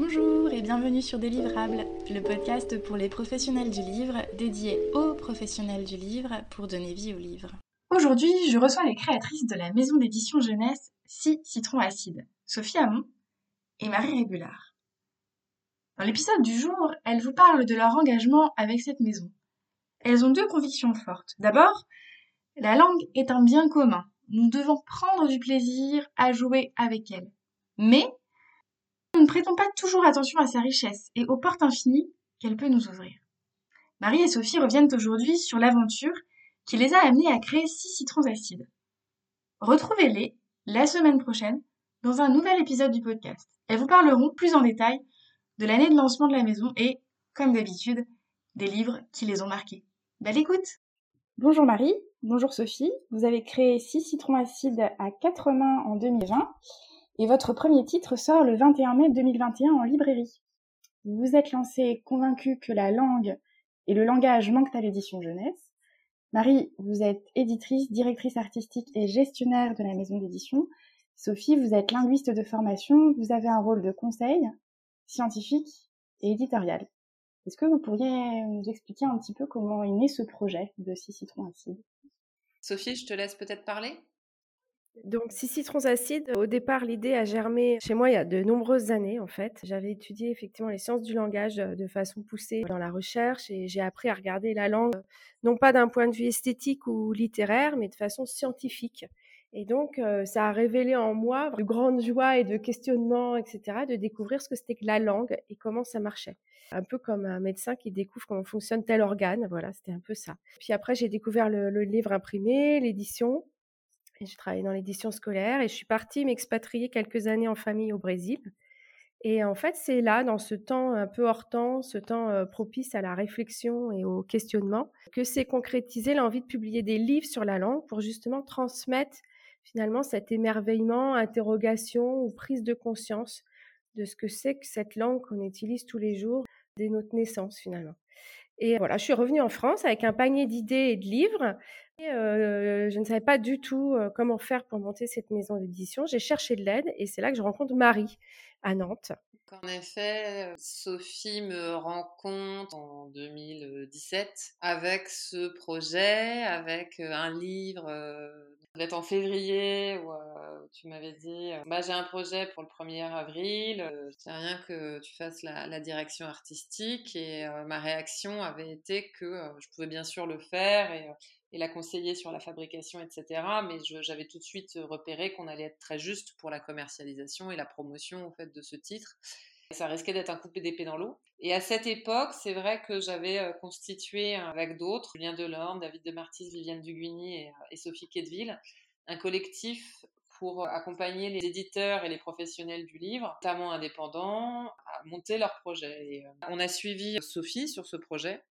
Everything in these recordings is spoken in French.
Bonjour et bienvenue sur Délivrable, le podcast pour les professionnels du livre, dédié aux professionnels du livre pour donner vie au livre. Aujourd'hui, je reçois les créatrices de la maison d'édition jeunesse 6 Citrons Acides, Sophie Hamon et Marie Régulard. Dans l'épisode du jour, elles vous parlent de leur engagement avec cette maison. Elles ont deux convictions fortes. D'abord, la langue est un bien commun. Nous devons prendre du plaisir à jouer avec elle. Mais nous ne prêtons pas toujours attention à sa richesse et aux portes infinies qu'elle peut nous ouvrir. Marie et Sophie reviennent aujourd'hui sur l'aventure qui les a amenées à créer six citrons acides. Retrouvez-les la semaine prochaine dans un nouvel épisode du podcast. Elles vous parleront plus en détail de l'année de lancement de la maison et, comme d'habitude, des livres qui les ont marqués. Belle écoute Bonjour Marie, bonjour Sophie. Vous avez créé six citrons acides à quatre mains en 2020 et votre premier titre sort le 21 mai 2021 en librairie. Vous vous êtes lancé convaincu que la langue et le langage manquent à l'édition jeunesse. Marie, vous êtes éditrice, directrice artistique et gestionnaire de la maison d'édition. Sophie, vous êtes linguiste de formation, vous avez un rôle de conseil scientifique et éditorial. Est-ce que vous pourriez nous expliquer un petit peu comment est né ce projet de Six Citrons Acides Sophie, je te laisse peut-être parler donc, Six citrons acides, au départ, l'idée a germé chez moi il y a de nombreuses années, en fait. J'avais étudié effectivement les sciences du langage de façon poussée dans la recherche et j'ai appris à regarder la langue, non pas d'un point de vue esthétique ou littéraire, mais de façon scientifique. Et donc, ça a révélé en moi de grandes joies et de questionnements, etc., de découvrir ce que c'était que la langue et comment ça marchait. Un peu comme un médecin qui découvre comment fonctionne tel organe. Voilà, c'était un peu ça. Puis après, j'ai découvert le livre imprimé, l'édition. J'ai travaillé dans l'édition scolaire et je suis partie m'expatrier quelques années en famille au Brésil. Et en fait, c'est là, dans ce temps un peu hors temps, ce temps propice à la réflexion et au questionnement, que s'est concrétisé l'envie de publier des livres sur la langue pour justement transmettre finalement cet émerveillement, interrogation ou prise de conscience de ce que c'est que cette langue qu'on utilise tous les jours dès notre naissance finalement. Et voilà, je suis revenue en France avec un panier d'idées et de livres. Euh, je ne savais pas du tout euh, comment faire pour monter cette maison d'édition. J'ai cherché de l'aide et c'est là que je rencontre Marie à Nantes. En effet, Sophie me rencontre en 2017 avec ce projet, avec euh, un livre peut-être en février où tu m'avais dit bah, j'ai un projet pour le 1er avril, c'est rien que tu fasses la, direction artistique et ma réaction avait été que je pouvais bien sûr le faire et, et, la conseiller sur la fabrication, etc. Mais j'avais tout de suite repéré qu'on allait être très juste pour la commercialisation et la promotion en fait, de ce titre. Ça risquait d'être un coupé d'épée dans l'eau. Et à cette époque, c'est vrai que j'avais constitué avec d'autres, Julien Delorme, David de Martis, Viviane Duguigny et, et Sophie Quedville, un collectif pour accompagner les éditeurs et les professionnels du livre, notamment indépendants, à monter leur projet. on a suivi Sophie sur ce projet.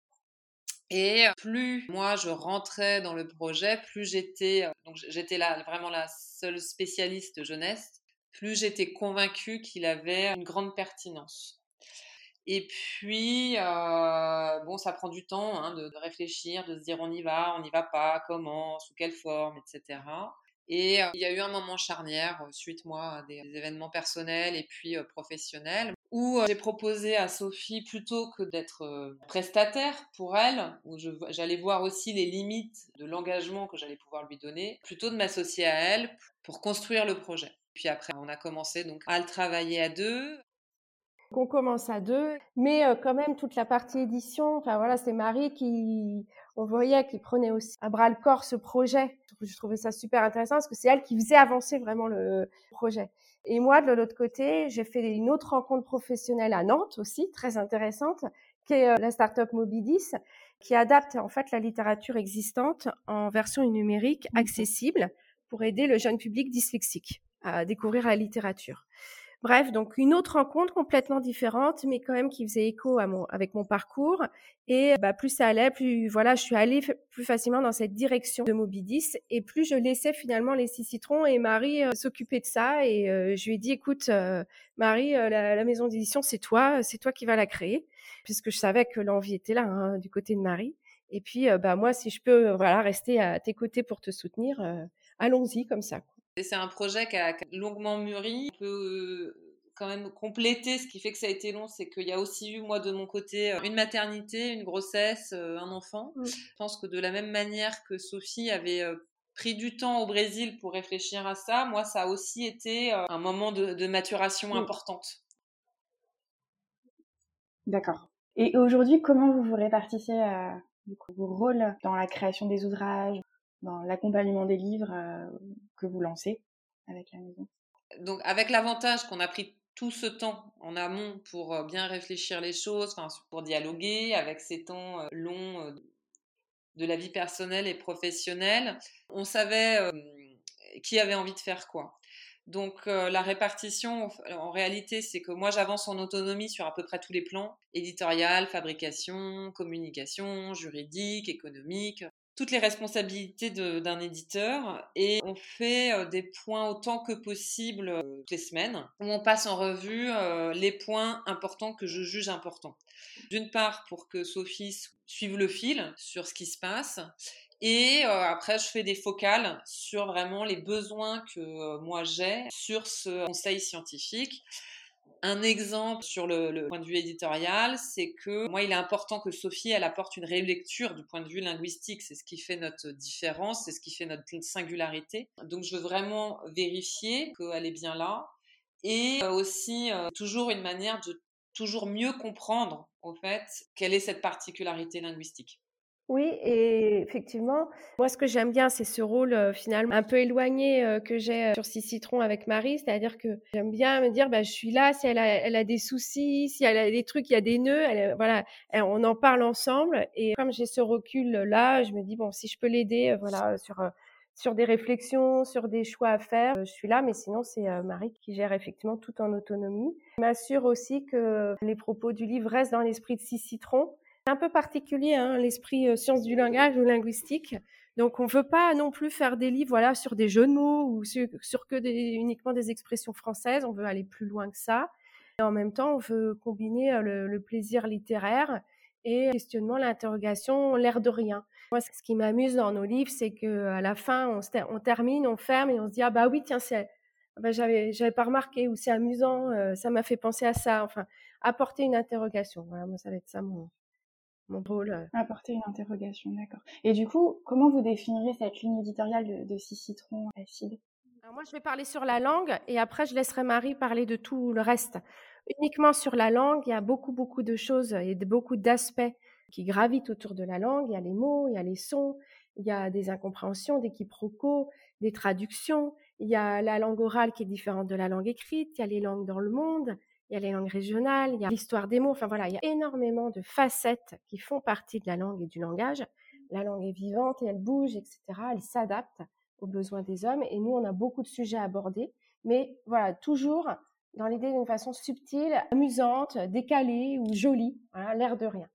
Et plus moi je rentrais dans le projet, plus j'étais donc j'étais là vraiment la seule spécialiste jeunesse plus j'étais convaincue qu'il avait une grande pertinence. Et puis, bon, ça prend du temps hein, de, réfléchir, de se dire on y va, on n'y va pas, comment, sous quelle forme, etc. Et il y a eu un moment charnière, suite moi à des, événements personnels et puis professionnels, où j'ai proposé à Sophie, plutôt que d'être prestataire pour elle, où j'allais voir aussi les limites de l'engagement que j'allais pouvoir lui donner, plutôt de m'associer à elle pour construire le projet. Puis après, on a commencé donc à le travailler à deux. On commence à deux, mais euh, quand même toute la partie édition. Enfin voilà, c'est Marie qui, on voyait, qui prenait aussi à bras le corps ce projet. Je trouvais ça super intéressant parce que c'est elle qui faisait avancer vraiment le projet. Et moi, de l'autre côté, j'ai fait une autre rencontre professionnelle à Nantes aussi, très intéressante, qui est euh, la startup Mobidis, qui adapte en fait la littérature existante en version numérique mmh accessible pour aider le jeune public dyslexique à découvrir la littérature. Bref, donc une autre rencontre complètement différente, mais quand même qui faisait écho à mon, avec mon parcours. Et bah, plus ça allait, plus voilà, je suis allée plus facilement dans cette direction de Mobidis, et plus je laissais finalement les six citrons et Marie euh, s'occuper de ça. Et euh, je lui ai dit, écoute, euh, Marie, la, maison d'édition, c'est toi, c'est toi qui vas la créer, puisque je savais que l'envie était là hein, du côté de Marie. Et puis, bah moi, si je peux, voilà, rester à tes côtés pour te soutenir, allons-y comme ça. C'est un projet qui a, longuement mûri. quand même complété, ce qui fait que ça a été long, c'est qu'il y a aussi eu, moi, de mon côté, une maternité, une grossesse, un enfant. Mmh. Je pense que de la même manière que Sophie avait pris du temps au Brésil pour réfléchir à ça, moi, ça a aussi été un moment de, maturation mmh. importante. D'accord. Et aujourd'hui, comment vous vous répartissez euh, vos rôles dans la création des ouvrages, dans l'accompagnement des livres euh, que vous lancez avec la maison Donc, avec l'avantage qu'on a pris tout ce temps en amont pour euh, bien réfléchir les choses, pour dialoguer avec ces temps longs de la vie personnelle et professionnelle, on savait qui avait envie de faire quoi. Donc euh, la répartition, en réalité, c'est que moi j'avance en autonomie sur à peu près tous les plans, éditorial, fabrication, communication, juridique, économique, toutes les responsabilités d'un éditeur et on fait euh, des points autant que possible euh, toutes les semaines où on passe en revue les points importants que je juge importants. D'une part pour que Sophie suive le fil sur ce qui se passe et euh, après, je fais des focales sur vraiment les besoins que euh, moi j'ai sur ce conseil scientifique. Un exemple sur le, point de vue éditorial, c'est que moi, il est important que Sophie, elle apporte une relecture du point de vue linguistique. C'est ce qui fait notre différence, c'est ce qui fait notre singularité. Donc, je veux vraiment vérifier qu'elle est bien là. Et euh, aussi, toujours une manière de toujours mieux comprendre, au fait, quelle est cette particularité linguistique. Oui, et effectivement, moi, ce que j'aime bien, c'est ce rôle finalement un peu éloigné que j'ai sur Six Citrons avec Marie, c'est-à-dire que j'aime bien me dire, bah, je suis là, si elle a, elle a des soucis, si elle a des trucs, il y a des nœuds, elle, voilà, on en parle ensemble. Et comme j'ai ce recul-là, je me dis, bon, si je peux l'aider, voilà, sur sur des réflexions, sur des choix à faire. Je suis là, mais sinon c'est Marie qui gère effectivement tout en autonomie. Je m'assure aussi que les propos du livre restent dans l'esprit de Six Citrons un peu particulier, hein, l'esprit euh, science du langage ou linguistique. Donc, on ne veut pas non plus faire des livres voilà, sur des jeux de mots ou sur, que uniquement des expressions françaises. On veut aller plus loin que ça. Et en même temps, on veut combiner euh, le, plaisir littéraire et questionnement, l'interrogation, l'air de rien. Moi, ce qui m'amuse dans nos livres, c'est qu'à la fin, on, termine, on ferme et on se dit ah bah oui tiens c'est bah, j'avais j'avais pas remarqué ou c'est amusant, euh, ça m'a fait penser à ça. Enfin, apporter une interrogation. Voilà, moi ça va être ça mon mon rôle. Euh. Apporter une interrogation, d'accord. Et du coup, comment vous définirez cette ligne éditoriale de, de Six Citrons Acide Alors moi, je vais parler sur la langue et après, je laisserai Marie parler de tout le reste. Uniquement sur la langue, il y a beaucoup, beaucoup de choses et beaucoup d'aspects qui gravitent autour de la langue. Il y a les mots, il y a les sons, il y a des incompréhensions, des quiproquos, des traductions. Il y a la langue orale qui est différente de la langue écrite. Il y a les langues dans le monde il y a les langues régionales, il y a l'histoire des mots, enfin voilà, il y a énormément de facettes qui font partie de la langue et du langage. La langue est vivante et elle bouge, etc. Elle s'adapte aux besoins des hommes et nous, on a beaucoup de sujets à aborder, mais voilà, toujours dans l'idée d'une façon subtile, amusante, décalée ou jolie, voilà, l'air de rien.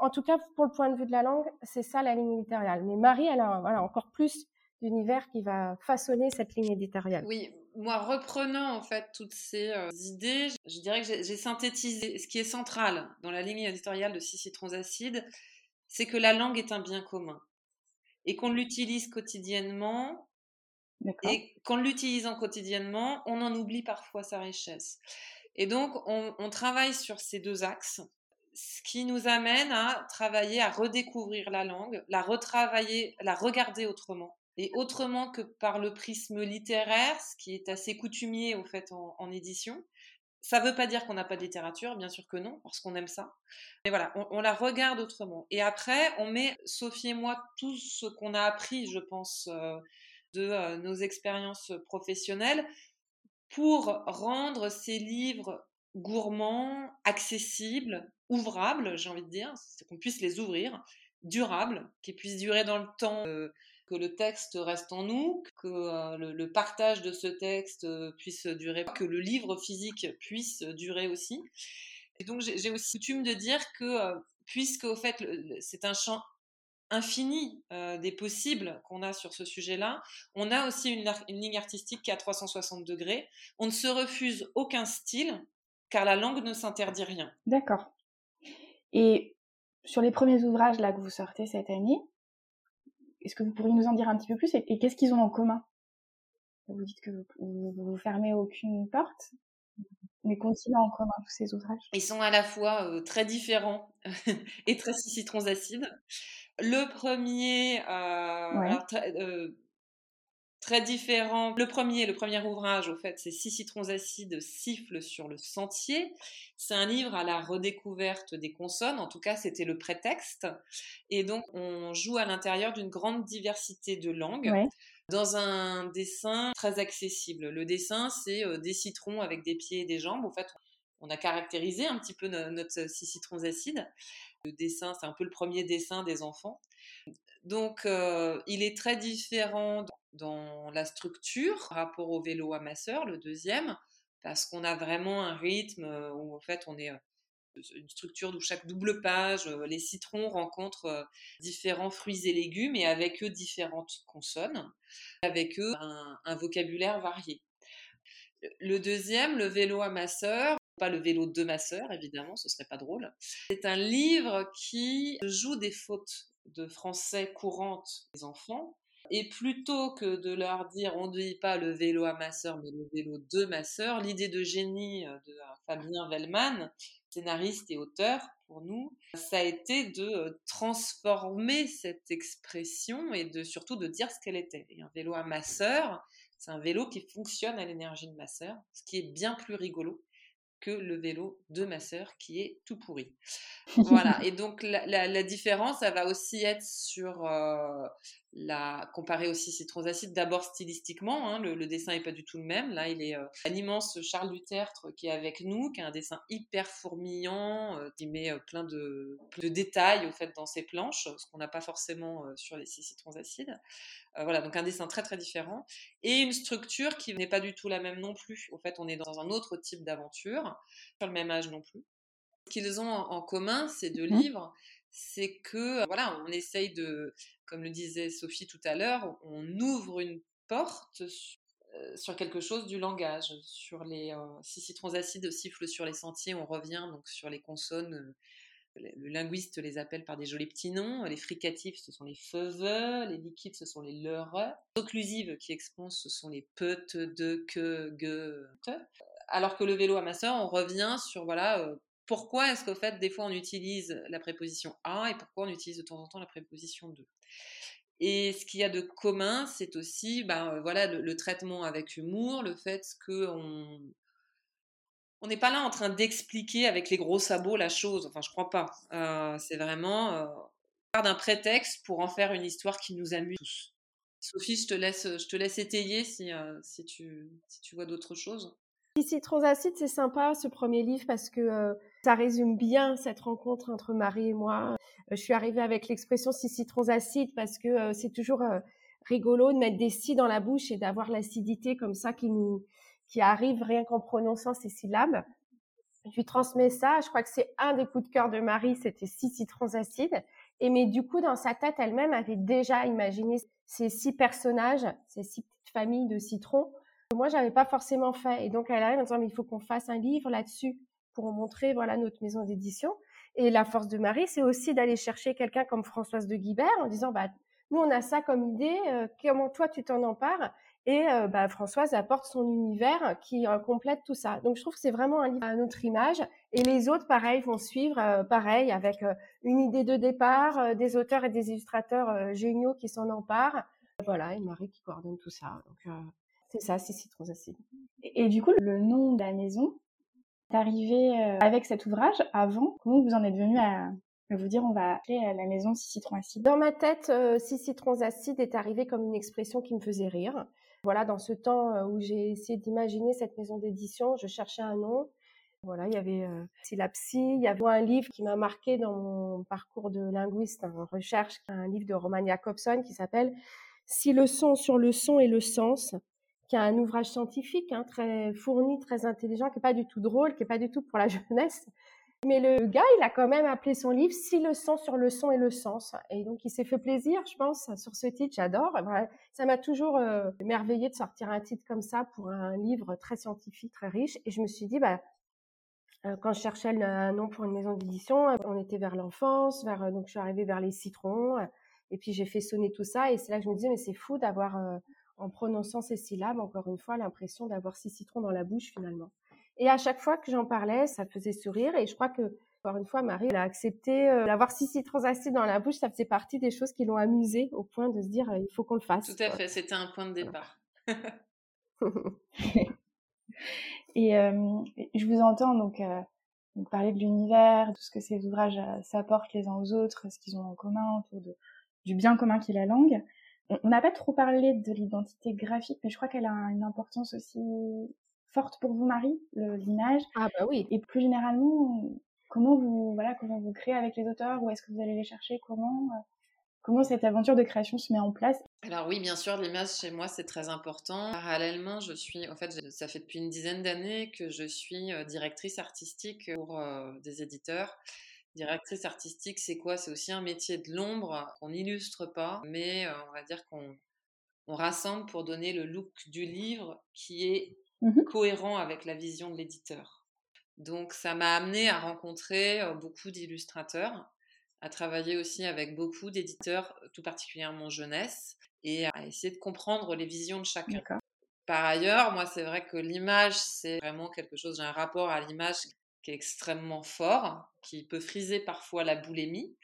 En tout cas, pour le point de vue de la langue, c'est ça la ligne éditoriale. Mais Marie, elle a voilà, encore plus d'univers qui va façonner cette ligne éditoriale. Oui, moi, reprenant en fait toutes ces euh, idées, je dirais que j'ai synthétisé ce qui est central dans la ligne éditoriale de Six Citrons Acides, c'est que la langue est un bien commun et qu'on l'utilise quotidiennement. Et qu'en l'utilisant quotidiennement, on en oublie parfois sa richesse. Et donc, on, on travaille sur ces deux axes, ce qui nous amène à travailler, à redécouvrir la langue, la retravailler, la regarder autrement et autrement que par le prisme littéraire, ce qui est assez coutumier au fait en, édition. Ça ne veut pas dire qu'on n'a pas de littérature, bien sûr que non, parce qu'on aime ça. Mais voilà, on, la regarde autrement. Et après, on met, Sophie et moi, tout ce qu'on a appris, je pense, euh, de euh, nos expériences professionnelles pour rendre ces livres gourmands, accessibles, ouvrables, j'ai envie de dire, qu'on puisse les ouvrir, durables, qui puissent durer dans le temps. Euh, que le texte reste en nous, que euh, le, partage de ce texte euh, puisse durer, que le livre physique puisse durer aussi. Et donc j'ai aussi coutume de dire que, euh, puisque au fait c'est un champ infini des possibles qu'on a sur ce sujet-là, on a aussi une, ligne artistique qui est à 360 degrés. On ne se refuse aucun style, car la langue ne s'interdit rien. D'accord. Et sur les premiers ouvrages là que vous sortez cette année, est-ce que vous pourriez nous en dire un petit peu plus et, qu'est-ce qu'ils ont en commun? Vous dites que vous, vous, fermez aucune porte. les continents en commun, tous ces ouvrages? Ils sont à la fois très différents et très citrons acides. Le premier, très différent. Le premier, le premier ouvrage, au fait, c'est Six citrons acides sifflent sur le sentier. C'est un livre à la redécouverte des consonnes. En tout cas, c'était le prétexte. Et donc, on joue à l'intérieur d'une grande diversité de langues. Dans un dessin très accessible. Le dessin, c'est euh, des citrons avec des pieds et des jambes. En fait, on a caractérisé un petit peu notre six citrons acides. Le dessin, c'est un peu le premier dessin des enfants. Donc, euh, il est très différent dans la structure par rapport au vélo amasseur, le deuxième, parce qu'on a vraiment un rythme euh, où en fait on est euh, une structure où chaque double page, euh, les citrons rencontrent différents fruits et légumes et avec eux différentes consonnes, avec eux un, vocabulaire varié. Le deuxième, le vélo amasseur, pas le vélo de masseur évidemment, ce serait pas drôle. C'est un livre qui joue des fautes de français courantes des enfants et plutôt que de leur dire on ne dit pas le vélo à ma sœur, mais le vélo de ma sœur, l'idée de génie euh, de euh, Fabien Vellman, scénariste et auteur pour nous, ça a été de euh, transformer cette expression et de surtout de dire ce qu'elle était. Et un vélo à ma sœur, c'est un vélo qui fonctionne à l'énergie de ma sœur, ce qui est bien plus rigolo que le vélo de ma sœur qui est tout pourri. Voilà. Et donc la, différence, ça va aussi être sur la comparé aussi citrons acides, d'abord stylistiquement, hein, le, dessin n'est pas du tout le même. Là, il est euh, un immense Charles Dutertre qui est avec nous, qui a un dessin hyper fourmillant, euh, qui met euh, plein de, de, détails au fait dans ses planches, ce qu'on n'a pas forcément sur les six citrons acides. voilà, donc un dessin très très différent et une structure qui n'est pas du tout la même non plus. Au fait, on est dans un autre type d'aventure, sur le même âge non plus. Ce qu'ils ont en commun, ces deux mmh. C'est que voilà, on essaye de comme le disait Sophie tout à l'heure, on ouvre une porte euh, sur quelque chose du langage, sur les euh, si citrons acides sifflent sur les sentiers, on revient donc sur les consonnes. Euh, le linguiste les appelle par des jolis petits noms. Les fricatifs, ce sont les feuves. Les liquides, ce sont les leurres. Les occlusives qui expansent, ce sont les peut, de, que, ge, te. Alors que le vélo amasseur, on revient sur voilà pourquoi est-ce qu'au fait, des fois, on utilise la préposition à et pourquoi on utilise de temps en temps la préposition de? Et ce qu'il y a de commun, c'est aussi ben, euh, voilà, le, traitement avec humour, le fait qu'on on n'est pas là en train d'expliquer avec les gros sabots la chose. Enfin, je crois pas. Euh, c'est vraiment euh, d'un prétexte pour en faire une histoire qui nous amuse tous. Sophie, je te laisse, je te laisse étayer si, euh, si, tu, si tu vois d'autres choses. Citrons acides, c'est sympa ce premier livre parce que ça résume bien cette rencontre entre Marie et moi. je suis arrivée avec l'expression six citrons acides parce que c'est toujours rigolo de mettre des si dans la bouche et d'avoir l'acidité comme ça qui nous qui arrive rien qu'en prononçant ces syllabes. Je lui transmets ça. Je crois que c'est un des coups de cœur de Marie, c'était six citrons acides. Et mais du coup, dans sa tête elle-même, avait déjà imaginé ces six personnages, ces six petites familles de citrons moi, j'avais pas forcément fait. Et donc, elle arrive en disant, mais il faut qu'on fasse un livre là-dessus pour montrer, voilà, notre maison d'édition. Et la force de Marie, c'est aussi d'aller chercher quelqu'un comme Françoise de Guibert en disant, bah, nous, on a ça comme idée, euh, comment toi, tu t'en empares? Et euh, bah, Françoise apporte son univers qui euh, complète tout ça. Donc, je trouve que c'est vraiment un livre à notre image. Et les autres, pareil, vont suivre, pareil, avec une idée de départ, des auteurs et des illustrateurs géniaux qui s'en emparent. Voilà, et Marie qui coordonne tout ça. Donc, c'est ça, c'est citrons acides. Et, du coup, le nom de la maison arrivé euh, avec cet ouvrage avant. Comment vous en êtes venu à, vous dire on va appeler euh, la maison six citrons acides Dans ma tête, euh, six citrons acides est arrivé comme une expression qui me faisait rire. Voilà, dans ce temps où j'ai essayé d'imaginer cette maison d'édition, je cherchais un nom. Voilà, il y avait euh, il y avait un livre qui m'a marqué dans mon parcours de linguiste en recherche, un livre de Roman Jacobson qui s'appelle Si le son sur le son et le sens, qui a un ouvrage scientifique hein, très fourni, très intelligent, qui n'est pas du tout drôle, qui n'est pas du tout pour la jeunesse. Mais le gars, il a quand même appelé son livre Si le son sur le son et le sens. Et donc, il s'est fait plaisir, je pense, sur ce titre. J'adore. Ça m'a toujours euh, de sortir un titre comme ça pour un livre très scientifique, très riche. Et je me suis dit, bah, euh, quand je cherchais un nom pour une maison d'édition, on était vers l'enfance, vers, donc je suis arrivée vers les citrons. Et puis, j'ai fait sonner tout ça. Et c'est là que je me disais, mais c'est fou d'avoir euh, en prononçant ces syllabes, encore une fois, l'impression d'avoir six citrons dans la bouche finalement. Et à chaque fois que j'en parlais, ça faisait sourire. Et je crois que, encore une fois, Marie elle a accepté euh, d'avoir six citrons acides dans la bouche. Ça faisait partie des choses qui l'ont amusée au point de se dire, il faut qu'on le fasse. Tout à fait, c'était un point de départ. et je vous entends donc donc parler de l'univers, tout ce que ces ouvrages euh, s'apportent les uns aux autres, ce qu'ils ont en commun autour de, du bien commun qui est la langue. On n'a pas trop parlé de l'identité graphique, mais je crois qu'elle a une importance aussi forte pour vous, Marie, l'image. Ah bah oui. Et plus généralement, comment vous voilà comment vous créez avec les auteurs, où est-ce que vous allez les chercher, comment euh, Comment cette aventure de création se met en place? Alors oui, bien sûr, l'image chez moi, c'est très important. Parallèlement, je suis, en fait, ça fait depuis une dizaine d'années que je suis euh, directrice artistique pour euh, des éditeurs. Directrice artistique, c'est quoi? C'est aussi un métier de l'ombre qu'on n'illustre pas, mais euh, on va dire qu'on on rassemble pour donner le look du livre qui est mmh cohérent avec la vision de l'éditeur. Donc ça m'a amené à rencontrer beaucoup d'illustrateurs à travailler aussi avec beaucoup d'éditeurs, euh, tout particulièrement jeunesse, et à essayer de comprendre les visions de chacun. Par ailleurs, moi, c'est vrai que l'image, c'est vraiment quelque chose, j'ai un rapport à l'image qui est extrêmement fort, qui peut friser parfois la boulémie.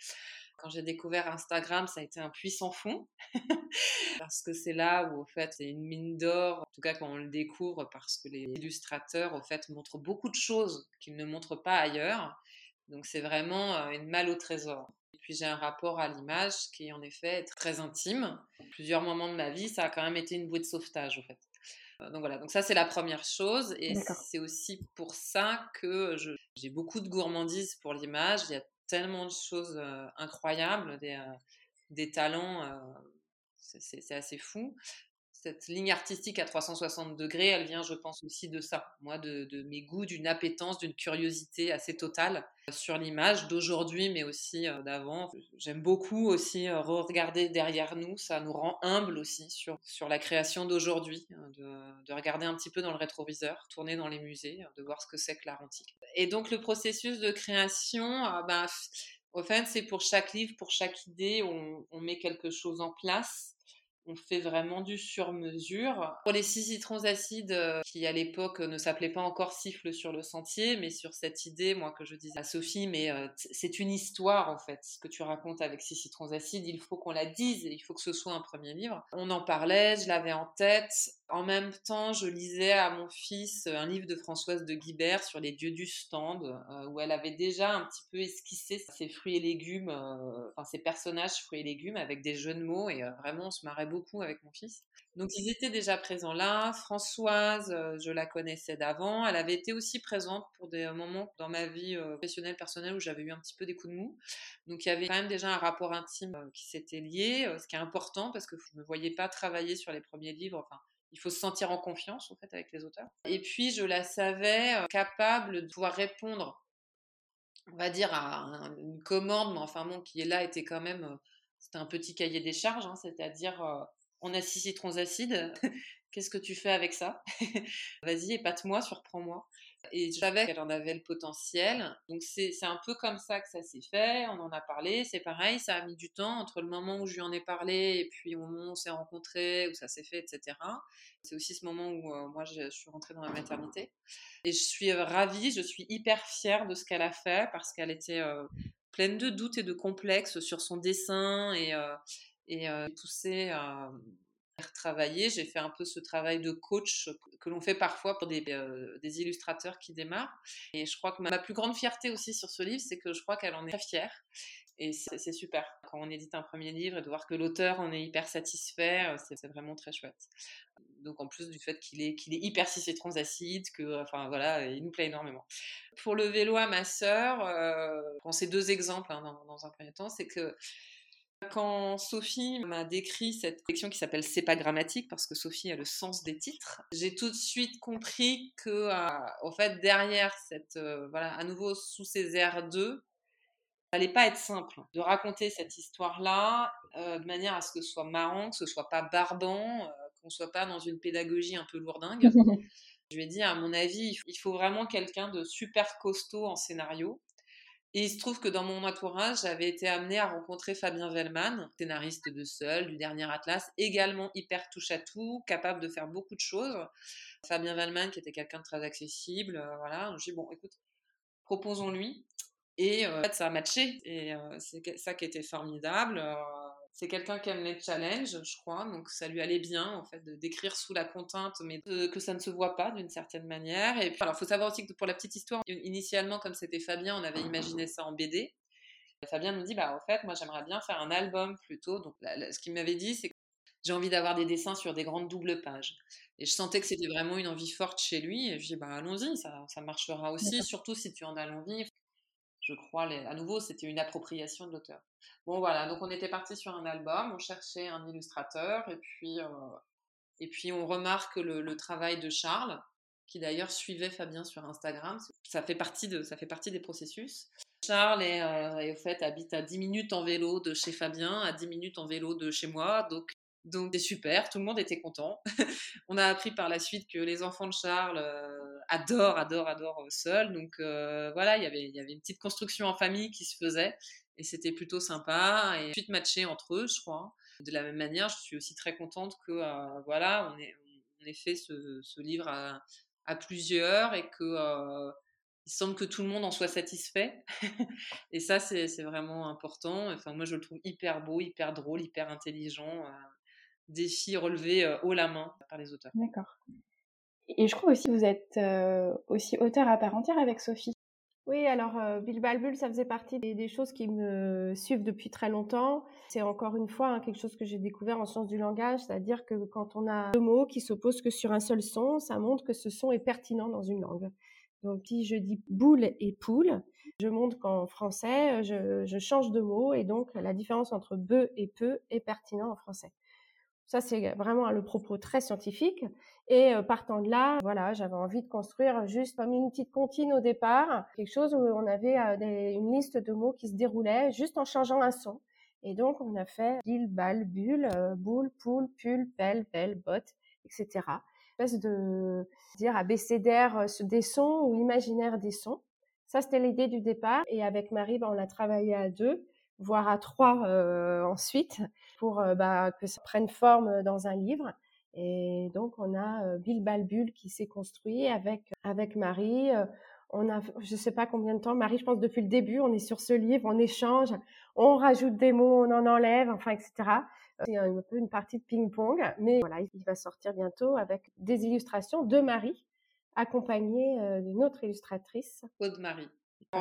Quand j'ai découvert Instagram, ça a été un puissant fond, parce que c'est là où, au fait, c'est une mine d'or, en tout cas quand on le découvre, parce que les illustrateurs, au fait, montrent beaucoup de choses qu'ils ne montrent pas ailleurs. Donc c'est vraiment une malle au trésor. Et puis j'ai un rapport à l'image qui en effet très intime. Plusieurs moments de ma vie, ça a quand même été une bouée de sauvetage en fait. Donc voilà, donc ça c'est la première chose et c'est aussi pour ça que j'ai beaucoup de gourmandise pour l'image. Il y a tellement de choses incroyables, des, des talents, c'est assez fou cette ligne artistique à 360 degrés, elle vient, je pense, aussi de ça. Moi, de, mes goûts, d'une appétence, d'une curiosité assez totale sur l'image d'aujourd'hui, mais aussi euh, d'avant. J'aime beaucoup aussi euh, re-regarder derrière nous. Ça nous rend humbles aussi sur, sur la création d'aujourd'hui, hein, de, regarder un petit peu dans le rétroviseur, tourner dans les musées, de voir ce que c'est que l'art antique. Et donc, le processus de création, ben, au fait, c'est pour chaque livre, pour chaque idée, on met quelque chose en place on fait vraiment du sur-mesure. Pour les six citrons acides, euh, qui à l'époque ne s'appelaient pas encore siffle sur le sentier, mais sur cette idée, moi, que je disais à Sophie, mais euh, c'est une histoire en fait, ce que tu racontes avec six citrons acides, il faut qu'on la dise, il faut que ce soit un premier livre. On en parlait, je l'avais en tête. En même temps, je lisais à mon fils un livre de Françoise de Guibert sur les dieux du stand, euh, où elle avait déjà un petit peu esquissé ses fruits et légumes, enfin ses personnages fruits et légumes avec des jeux de mots, et vraiment on se marrait avec mon fils. Donc ils étaient déjà présents là. Françoise, euh, je la connaissais d'avant. Elle avait été aussi présente pour des moments dans ma vie euh, professionnelle, personnelle, où j'avais eu un petit peu des coups de mou. Donc il y avait quand même déjà un rapport intime euh, qui s'était lié, ce qui est important parce que je ne me voyais pas travailler sur les premiers livres. Enfin, il faut se sentir en confiance en fait avec les auteurs. Et puis je la savais capable de pouvoir répondre, on va dire à une commande, mais enfin bon, qui est là était quand même c'était un petit cahier des charges, hein, c'est-à-dire on a six citrons acides, qu'est-ce que tu fais avec ça? Vas-y, épate-moi, surprends-moi. Et je savais qu'elle en avait le potentiel. Donc c'est un peu comme ça que ça s'est fait. On en a parlé. C'est pareil, ça a mis du temps entre le moment où je lui en ai parlé et puis au moment où on s'est rencontrés, où ça s'est fait, etc. C'est aussi ce moment où euh, moi je, suis rentrée dans la maternité. Et je suis euh, ravie, je suis hyper fière de ce qu'elle a fait parce qu'elle était euh, pleine de doutes et de complexes sur son dessin et, et euh, poussé à travailler. J'ai fait un peu ce travail de coach que l'on fait parfois pour des, euh, des, illustrateurs qui démarrent. Et je crois que ma, plus grande fierté aussi sur ce livre, c'est que je crois qu'elle en est très fière. Et c'est super. Quand on édite un premier livre et de voir que l'auteur en est hyper satisfait, euh, c'est vraiment très chouette. Donc en plus du fait qu'il est, hyper citrons acides, que enfin voilà, il nous plaît énormément. Pour le vélo à ma sœur, euh, prends ces deux exemples hein, dans, un premier temps, c'est que quand Sophie m'a décrit cette section qui s'appelle C'est pas grammatique, parce que Sophie a le sens des titres, j'ai tout de suite compris que, euh, fait, derrière cette, euh, voilà, à nouveau sous ces airs 2, ça n'allait pas être simple de raconter cette histoire-là euh, de manière à ce que ce soit marrant, que ce soit pas barbant, qu'on soit pas dans une pédagogie un peu lourdingue. Je lui ai dit, à mon avis, il faut vraiment quelqu'un de super costaud en scénario Et il se trouve que dans mon entourage, j'avais été amenée à rencontrer Fabien Vellman, scénariste de Seul, du dernier Atlas, également hyper touche à tout, capable de faire beaucoup de choses. Fabien Vellman, qui était quelqu'un de très accessible, euh, voilà. Je dis bon, écoute, proposons-lui. Et euh, en fait, ça a matché. Et euh, c'est ça qui était formidable. C'est quelqu'un qui aime les challenges, je crois, donc ça lui allait bien en fait de d'écrire sous la contrainte, mais que ça ne se voit pas d'une certaine manière. Et puis, alors, faut savoir aussi que pour la petite histoire, initialement, comme c'était Fabien, on avait imaginé ça en BD. Fabien nous dit, bah, en fait, moi, j'aimerais bien faire un album plutôt. Donc, ce qu'il m'avait dit, c'est que j'ai envie d'avoir des dessins sur des grandes doubles pages. Et je sentais que c'était vraiment une envie forte chez lui. Et je dis, bah, allons-y, ça, ça marchera aussi, surtout si tu en as l'envie. Je crois, à nouveau, c'était une appropriation de l'auteur. Bon, voilà, donc on était parti sur un album, on cherchait un illustrateur, et puis, euh, et puis on remarque le, le travail de Charles, qui d'ailleurs suivait Fabien sur Instagram. Ça fait partie, de, ça fait partie des processus. Charles est, euh, au fait habite à 10 minutes en vélo de chez Fabien, à 10 minutes en vélo de chez moi, donc donc c'est super, tout le monde était content. on a appris par la suite que les enfants de Charles euh, adorent, adorent, adorent euh, Seul. Donc euh, voilà, il y avait une petite construction en famille qui se faisait et c'était plutôt sympa et suite matché entre eux, je crois. De la même manière, je suis aussi très contente que voilà, on ait, fait ce, livre à, plusieurs et que il semble que tout le monde en soit satisfait. et ça, c'est vraiment important. Enfin, moi, je le trouve hyper beau, hyper drôle, hyper intelligent défis relevés euh, haut la main par les auteurs. D'accord. Et je crois aussi que vous êtes euh, aussi auteur à part entière avec Sophie. Oui, alors euh, Bilbalbul, ça faisait partie des, choses qui me suivent depuis très longtemps. C'est encore une fois hein, quelque chose que j'ai découvert en sciences du langage, c'est-à-dire que quand on a deux mots qui s'opposent que sur un seul son, ça montre que ce son est pertinent dans une langue. Donc si je dis boule et poule, je montre qu'en français, je, je change de mot et donc la différence entre be et peu est pertinent en français. Ça, c'est vraiment le propos très scientifique. Et partant de là, voilà, j'avais envie de construire juste comme une petite comptine au départ, quelque chose où on avait une liste de mots qui se déroulait juste en changeant un son. Et donc, on a fait bille, balle, bulle, boule, poule, pull, pelle, pelle, botte, etc. Espèce de dire abécédaire des sons ou imaginaire des sons. Ça, c'était l'idée du départ. Et avec Marie, ben, on l'a travaillé à deux voire à trois euh, ensuite, pour euh, bah, que ça prenne forme dans un livre. Et donc, on a euh, Bill Balbul qui s'est construit avec, avec Marie. On a, je sais pas combien de temps, Marie, je pense depuis le début, on est sur ce livre, on échange, on rajoute des mots, on en enlève, enfin, etc. C'est un peu une partie de ping-pong, mais voilà, il va sortir bientôt avec des illustrations de Marie, accompagnée d'une autre illustratrice. Aude Marie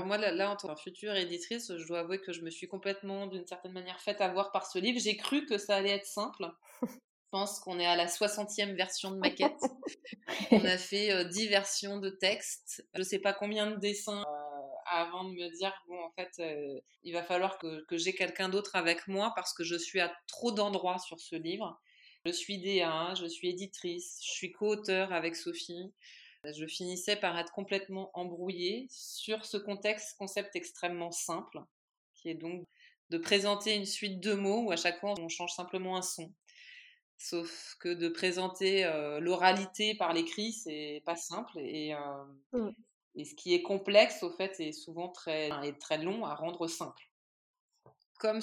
moi, là, en tant que future éditrice, je dois avouer que je me suis complètement, d'une certaine manière, faite avoir par ce livre. J'ai cru que ça allait être simple. Je pense qu'on est à la 60e version de maquette. On a fait euh, 10 versions de texte. Je ne sais pas combien de dessins euh, avant de me dire, bon, en fait, euh, il va falloir que, que j'ai quelqu'un d'autre avec moi parce que je suis à trop d'endroits sur ce livre. Je suis DA, je suis éditrice, je suis co-auteur avec Sophie je finissais par être complètement embrouillée sur ce contexte, concept extrêmement simple, qui est donc de présenter une suite de mots où à chaque fois on change simplement un son. Sauf que de présenter euh, l'oralité par l'écrit, c'est pas simple et, euh, mmh. et ce qui est complexe au fait est souvent très, est très long à rendre simple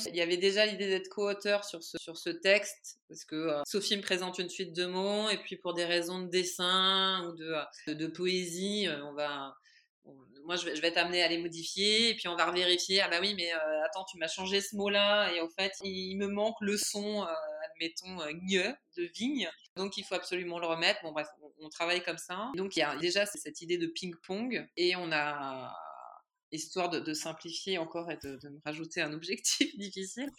il y avait déjà l'idée d'être co-auteur sur ce, sur ce texte, parce que euh, Sophie me présente une suite de mots, et puis pour des raisons de dessin ou de, euh, de, poésie, euh, on va, moi je vais, je vais t'amener à les modifier, et puis on va revérifier, ah bah oui, mais attends, tu m'as changé ce mot-là, et au fait, il, me manque le son, admettons, gne, de vigne, donc il faut absolument le remettre. Bon bref, on, on travaille comme ça. Donc il y a déjà cette idée de ping-pong, et on a histoire de, simplifier encore et de, me rajouter un objectif difficile,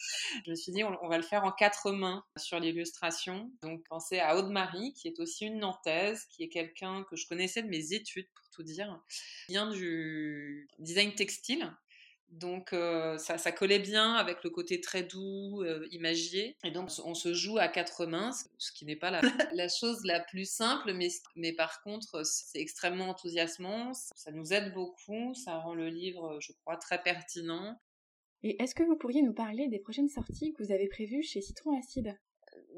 je me suis dit on, va le faire en quatre mains sur l'illustration. Donc pensez à Aude-Marie, qui est aussi une Nantaise, qui est quelqu'un que je connaissais de mes études pour tout dire, qui vient du design textile. Donc euh, ça, collait bien avec le côté très doux, euh, imagier. Et donc on se joue à quatre mains, ce qui n'est pas la, chose la plus simple, mais, mais par contre c'est extrêmement enthousiasmant, ça nous aide beaucoup, ça rend le livre, je crois, très pertinent. Et est-ce que vous pourriez nous parler des prochaines sorties que vous avez prévues chez Citron Acide?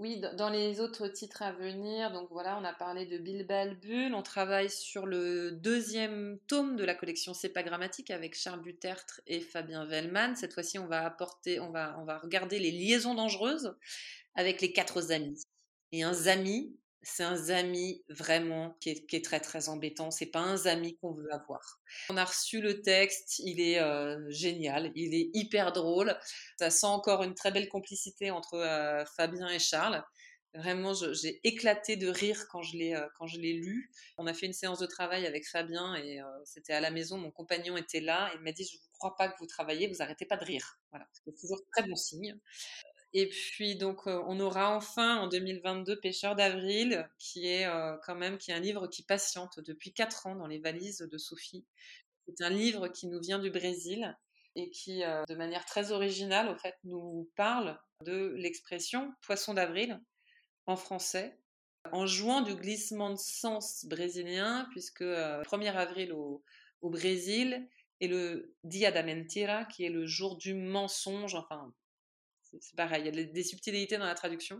Oui, dans les autres titres à venir, donc voilà, on a parlé de Bilbal Bull, on travaille sur le deuxième tome de la collection C'est pas grammatique avec Charles Dutertre et Fabien Vellman. Cette fois-ci, on va apporter, on va, regarder les liaisons dangereuses avec les quatre amis. Et un zami, c'est un zami vraiment qui est, très très embêtant. C'est pas un zami qu'on veut avoir. On a reçu le texte, il est euh, génial, il est hyper drôle. Ça sent encore une très belle complicité entre euh, Fabien et Charles. Vraiment, j'ai éclaté de rire quand je l'ai euh, quand je l'ai lu. On a fait une séance de travail avec Fabien et c'était à la maison. Mon compagnon était là et il m'a dit je ne crois pas que vous travaillez, vous arrêtez pas de rire. Voilà, c'est toujours très bon signe. Et puis donc euh, on aura enfin en 2022 Pêcheur d'avril, qui est euh, quand même qui est un livre qui patiente depuis quatre ans dans les valises de Sophie. C'est un livre qui nous vient du Brésil et qui, euh, de manière très originale, au fait, nous parle de l'expression poisson d'avril en français, en jouant du glissement de sens brésilien, puisque 1er avril au, au Brésil est le Dia da Mentira, qui est le jour du mensonge, enfin c'est pareil, il y a des subtilités dans la traduction.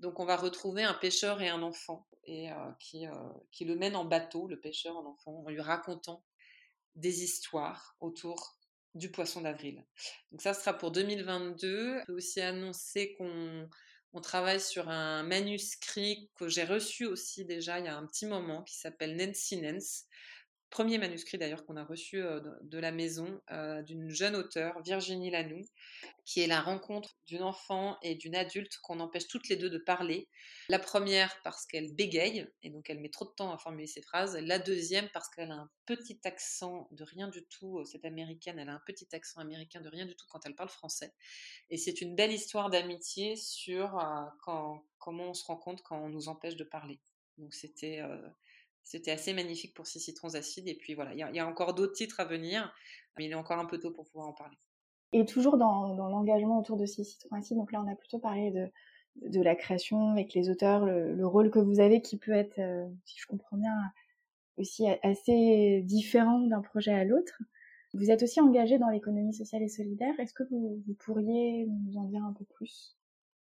Donc on va retrouver un pêcheur et un enfant et euh, qui, euh, qui le mène en bateau, le pêcheur en enfant, en lui racontant des histoires autour du poisson d'avril. Donc ça sera pour 2022. On peut aussi annoncer qu'on on travaille sur un manuscrit que j'ai reçu aussi déjà il y a un petit moment qui s'appelle Nancy Nance. Premier manuscrit d'ailleurs qu'on a reçu euh, de la maison d'une jeune auteure, Virginie Lanoux, qui est la rencontre d'une enfant et d'une adulte qu'on empêche toutes les deux de parler. La première parce qu'elle bégaye, et donc elle met trop de temps à formuler ses phrases. La deuxième parce qu'elle a un petit accent de rien du tout, euh, cette américaine, elle a un petit accent américain de rien du tout quand elle parle français. Et c'est une belle histoire d'amitié sur euh, quand, comment on se rend compte quand on nous empêche de parler. Donc c'était... Euh, c'était assez magnifique pour Six citrons acides. Et puis voilà, il y, a encore d'autres titres à venir, mais il est encore un peu tôt pour pouvoir en parler. Et toujours dans, l'engagement autour de ces citrons acides, donc là on a plutôt parlé de, de la création avec les auteurs, le, rôle que vous avez qui peut être, euh, si je comprends bien, aussi assez différent d'un projet à l'autre. Vous êtes aussi engagé dans l'économie sociale et solidaire. Est-ce que vous, vous, pourriez nous en dire un peu plus?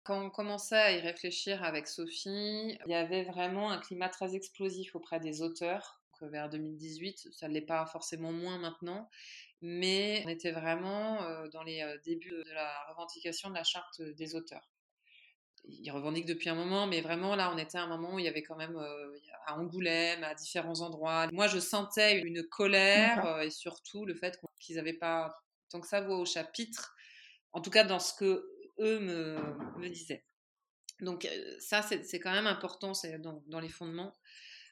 Quand on commençait à y réfléchir avec Sophie, il y avait vraiment un climat très explosif auprès des auteurs. Donc, vers 2018, ça ne l'est pas forcément moins maintenant mais on était vraiment dans les débuts de la revendication de la charte des auteurs. Ils revendiquent depuis un moment, mais vraiment là, on était à un moment où il y avait quand même à Angoulême, à différents endroits. Moi, je sentais une colère et surtout le fait qu'ils n'avaient pas tant que ça voix au chapitre, en tout cas dans ce que eux me, disaient. Donc ça, c'est quand même important, c'est dans, les fondements.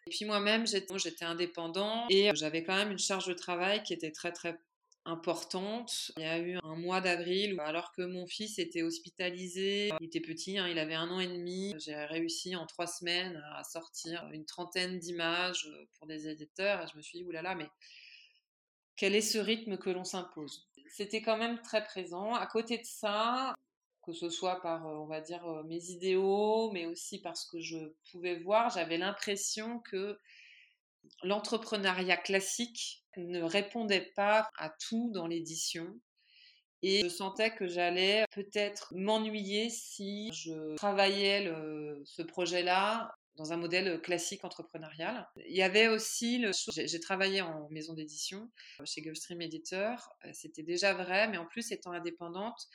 Et puis moi-même, j'étais indépendant et j'avais quand même une charge de travail qui était très très importante. Il y a eu un mois d'avril, alors que mon fils était hospitalisé, il était petit, hein, il avait un an et demi, j'ai réussi en trois semaines à sortir une trentaine d'images pour des éditeurs, et je me suis dit, oulala, mais quel est ce rythme que l'on s'impose? C'était quand même très présent. À côté de ça, que ce soit par, on va dire, mes idéaux, mais aussi parce que je pouvais voir, j'avais l'impression que l'entrepreneuriat classique ne répondait pas à tout dans l'édition. Et je sentais que j'allais peut-être m'ennuyer si je travaillais ce projet-là dans un modèle classique entrepreneurial. Il y avait aussi. J'ai travaillé en maison d'édition chez Gulfstream Editor. C'était déjà vrai, mais en plus, étant indépendante,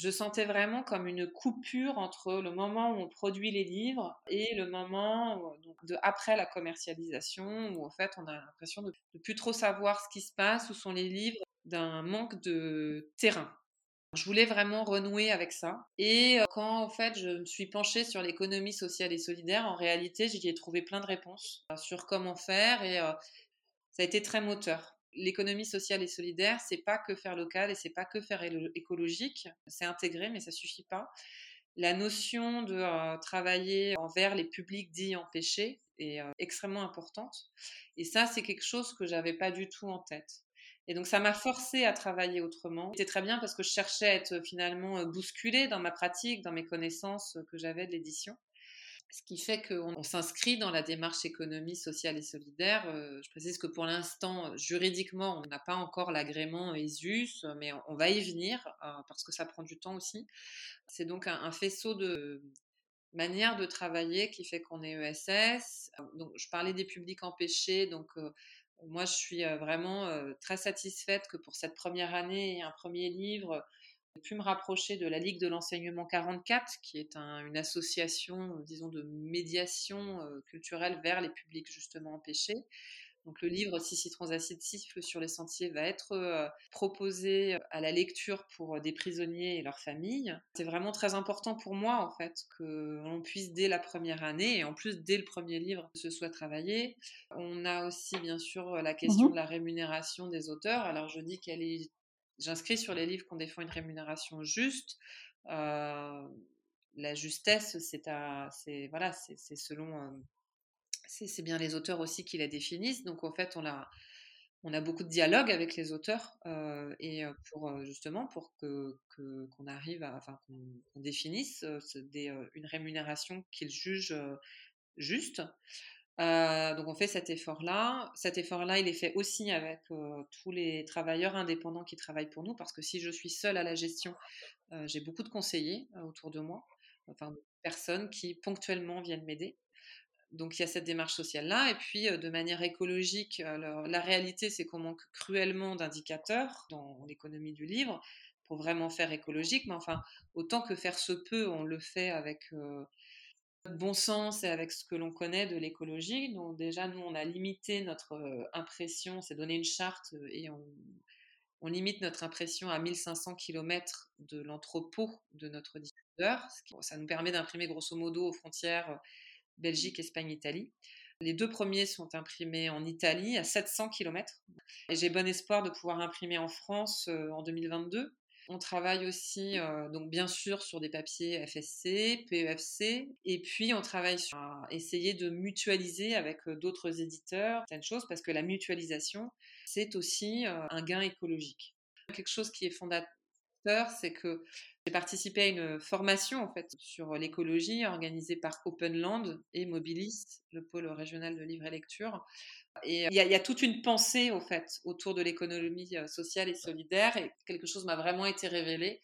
je sentais vraiment comme une coupure entre le moment où on produit les livres et le moment de après la commercialisation où en fait on a l'impression de ne plus trop savoir ce qui se passe, où sont les livres, d'un manque de terrain. Je voulais vraiment renouer avec ça. Et euh, quand en fait je me suis penchée sur l'économie sociale et solidaire, en réalité j'y ai trouvé plein de réponses euh, sur comment faire et euh, ça a été très moteur l'économie sociale et solidaire, c'est pas que faire local et c'est pas que faire écologique. C'est intégré, mais ça suffit pas. La notion de euh, travailler envers les publics dits empêchés est euh, extrêmement importante. Et ça, c'est quelque chose que j'avais pas du tout en tête. Et donc, ça m'a forcé à travailler autrement. C'était très bien parce que je cherchais à être finalement bousculée dans ma pratique, dans mes connaissances que j'avais de l'édition. Ce qui fait qu'on s'inscrit dans la démarche économie sociale et solidaire. Euh, je précise que pour l'instant, juridiquement, on n'a pas encore l'agrément ESUS, mais on va y venir euh, parce que ça prend du temps aussi. C'est donc un, faisceau de, manière de travailler qui fait qu'on est ESS. Donc, je parlais des publics empêchés. Donc, moi, je suis vraiment très satisfaite que pour cette première année un premier livre, j'ai pu me rapprocher de la Ligue de l'enseignement 44, qui est une association, disons, de médiation culturelle vers les publics justement empêchés. Donc le livre Six citrons acides siffle sur les sentiers va être euh, proposé à la lecture pour euh, des prisonniers et leurs familles. C'est vraiment très important pour moi en fait que l'on puisse dès la première année et en plus dès le premier livre ce soit travaillé. On a aussi bien sûr la question mmh de la rémunération des auteurs. Alors je dis qu'elle est J'inscris sur les livres qu'on défend une rémunération juste. Euh, la justesse, c'est selon c'est bien les auteurs aussi qui la définissent. Donc en fait, on a, beaucoup de dialogue avec les auteurs euh, et euh, pour euh, justement pour que qu'on arrive enfin qu'on définisse une rémunération qu'ils jugent juste. Donc on fait cet effort-là. Cet effort-là, il est fait aussi avec tous les travailleurs indépendants qui travaillent pour nous, parce que si je suis seule à la gestion, j'ai beaucoup de conseillers autour de moi, enfin personnes qui ponctuellement viennent m'aider donc il y a cette démarche sociale-là. Et puis de manière écologique, la réalité c'est qu'on manque cruellement d'indicateurs dans l'économie du livre pour vraiment faire écologique. Mais enfin, autant que faire se peut, on le fait avec bon sens et avec ce que l'on connaît de l'écologie. Donc déjà, nous, on a limité notre impression, c'est donné une charte et on, limite notre impression à 1500 km de l'entrepôt de notre diffuseur. Ça nous permet d'imprimer grosso modo aux frontières Belgique, Espagne, Italie. Les deux premiers sont imprimés en Italie à 700 km. Et j'ai bon espoir de pouvoir imprimer en France euh, en 2022. On travaille aussi, donc bien sûr, sur des papiers FSC, PEFC, et puis on travaille sur essayer de mutualiser avec d'autres éditeurs certaines choses, parce que la mutualisation, c'est aussi un gain écologique. Quelque chose qui est fondateur c'est que j'ai participé à une formation en fait sur l'écologie organisée par Openland et Mobilis, le pôle régional de livre et lecture. Et il y, a, toute une pensée fait autour de l'économie euh, sociale et solidaire et quelque chose m'a vraiment été révélé.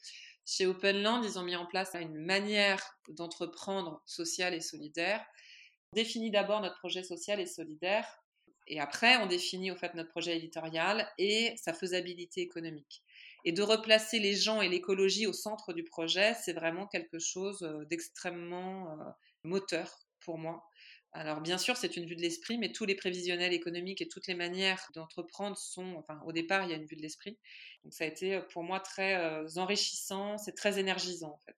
Chez Openland, ils ont mis en place une manière d'entreprendre social et solidaire. On définit d'abord notre projet social et solidaire et après on définit au fait notre projet éditorial et sa faisabilité économique. Et de replacer les gens et l'écologie au centre du projet, c'est vraiment quelque chose euh, d'extrêmement euh, moteur pour moi. Alors bien sûr, c'est une vue de l'esprit, mais tous les prévisionnels économiques et toutes les manières d'entreprendre sont, enfin au départ, il y a une vue de l'esprit. Donc ça a été euh, pour moi très enrichissant, c'est très énergisant en fait.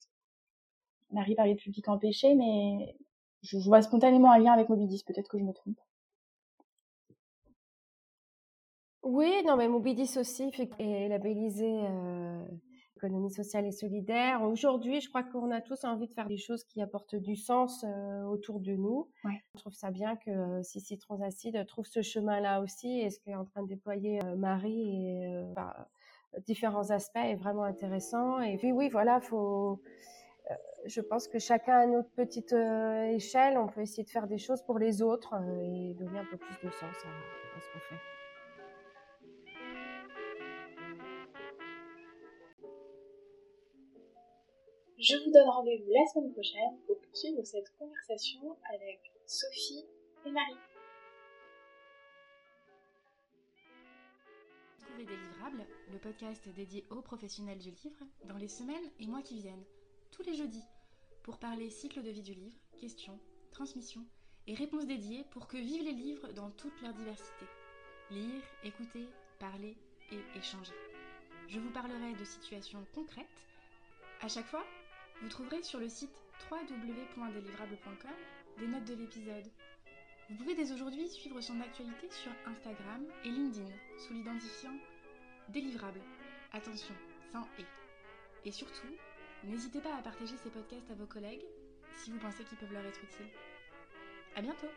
Marie parlait de public empêché, mais je vois spontanément un lien avec Mobilis, peut-être que je me trompe. Oui, non, mais Mobidis aussi est labellisé euh, économie sociale et solidaire. Aujourd'hui, je crois qu'on a tous envie de faire des choses qui apportent du sens euh, autour de nous. Je trouve ça bien que euh, Cici Transacide trouve ce chemin-là aussi. Et ce qu'est en train de déployer euh, Marie et euh, différents aspects est vraiment intéressant. Et puis oui, voilà, faut. Je pense que chacun à notre petite échelle, on peut essayer de faire des choses pour les autres et donner un peu plus de sens à ce qu'on fait. Je vous donne rendez-vous la semaine prochaine pour poursuivre cette conversation avec Sophie et Marie. Trouvez des le podcast dédié aux professionnels du livre, dans les semaines et mois qui viennent, tous les jeudis, pour parler cycle de vie du livre, questions, transmission et réponses dédiées pour que vivent les livres dans toute leur diversité. Lire, écouter, parler et échanger. Je vous parlerai de situations concrètes. À chaque fois, vous trouverez sur le site www.delivrable.com des notes de l'épisode. Vous pouvez dès aujourd'hui suivre son actualité sur Instagram et LinkedIn sous l'identifiant Délivrable. Attention, sans et. Et surtout, n'hésitez pas à partager ces podcasts à vos collègues si vous pensez qu'ils peuvent leur être utiles. À bientôt!